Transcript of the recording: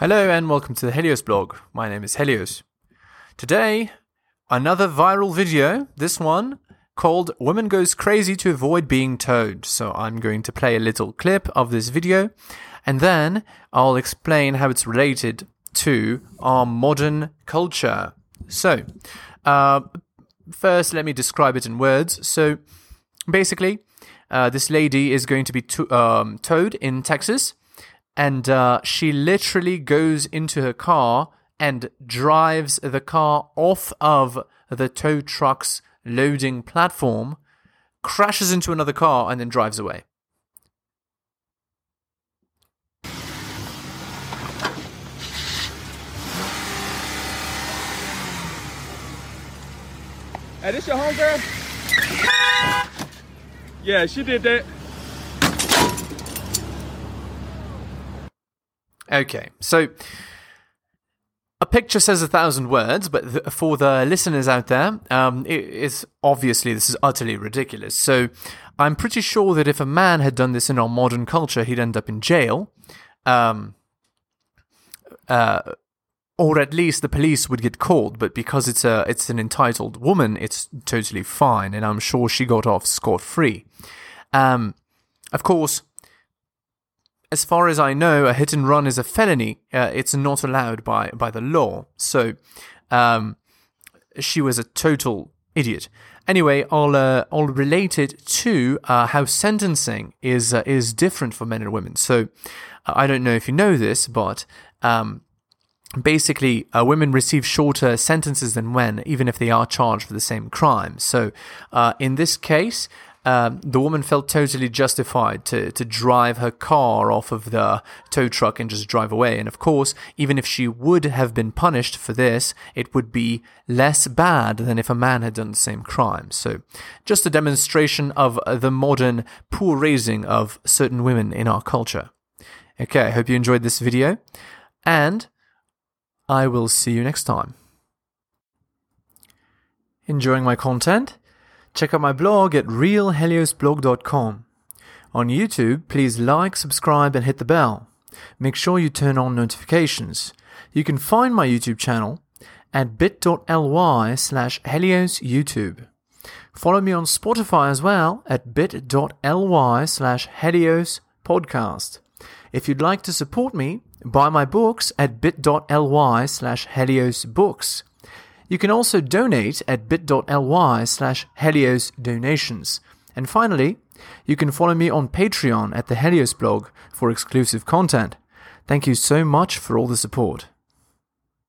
Hello and welcome to the Helios blog. My name is Helios. Today, another viral video. This one called Woman Goes Crazy to Avoid Being Towed. So I'm going to play a little clip of this video and then I'll explain how it's related to our modern culture. So, uh, first, let me describe it in words. So, basically, uh, this lady is going to be to- um, towed in Texas and uh, she literally goes into her car and drives the car off of the tow truck's loading platform, crashes into another car, and then drives away. Hey, this your homegirl? Yeah, she did that. Okay, so a picture says a thousand words, but th- for the listeners out there, um, it is obviously this is utterly ridiculous. So I'm pretty sure that if a man had done this in our modern culture, he'd end up in jail. Um, uh, or at least the police would get called, but because it's a it's an entitled woman, it's totally fine, and I'm sure she got off scot free. Um, of course, as far as I know, a hit and run is a felony. Uh, it's not allowed by by the law. So, um, she was a total idiot. Anyway, I'll uh, I'll relate it to uh, how sentencing is uh, is different for men and women. So, I don't know if you know this, but um, basically, uh, women receive shorter sentences than men, even if they are charged for the same crime. So, uh, in this case, um, the woman felt totally justified to, to drive her car off of the tow truck and just drive away. And of course, even if she would have been punished for this, it would be less bad than if a man had done the same crime. So, just a demonstration of the modern poor raising of certain women in our culture. Okay, I hope you enjoyed this video, and I will see you next time. Enjoying my content? Check out my blog at realheliosblog.com. On YouTube, please like, subscribe, and hit the bell. Make sure you turn on notifications. You can find my YouTube channel at bit.ly slash heliosyoutube. Follow me on Spotify as well at bit.ly slash helios podcast. If you'd like to support me, buy my books at bit.ly slash helios books. You can also donate at bit.ly slash Helios donations. And finally, you can follow me on Patreon at the Helios blog for exclusive content. Thank you so much for all the support.